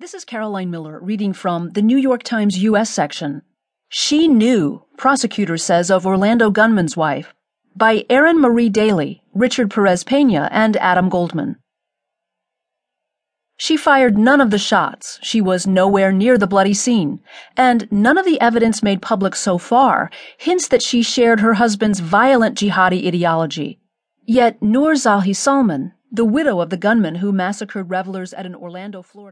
This is Caroline Miller reading from the New York Times U.S. section. She Knew, Prosecutor Says of Orlando Gunman's Wife, by Erin Marie Daly, Richard Pérez Peña, and Adam Goldman. She fired none of the shots, she was nowhere near the bloody scene, and none of the evidence made public so far hints that she shared her husband's violent jihadi ideology. Yet Noor Zahi Salman, the widow of the gunman who massacred revelers at an Orlando, Florida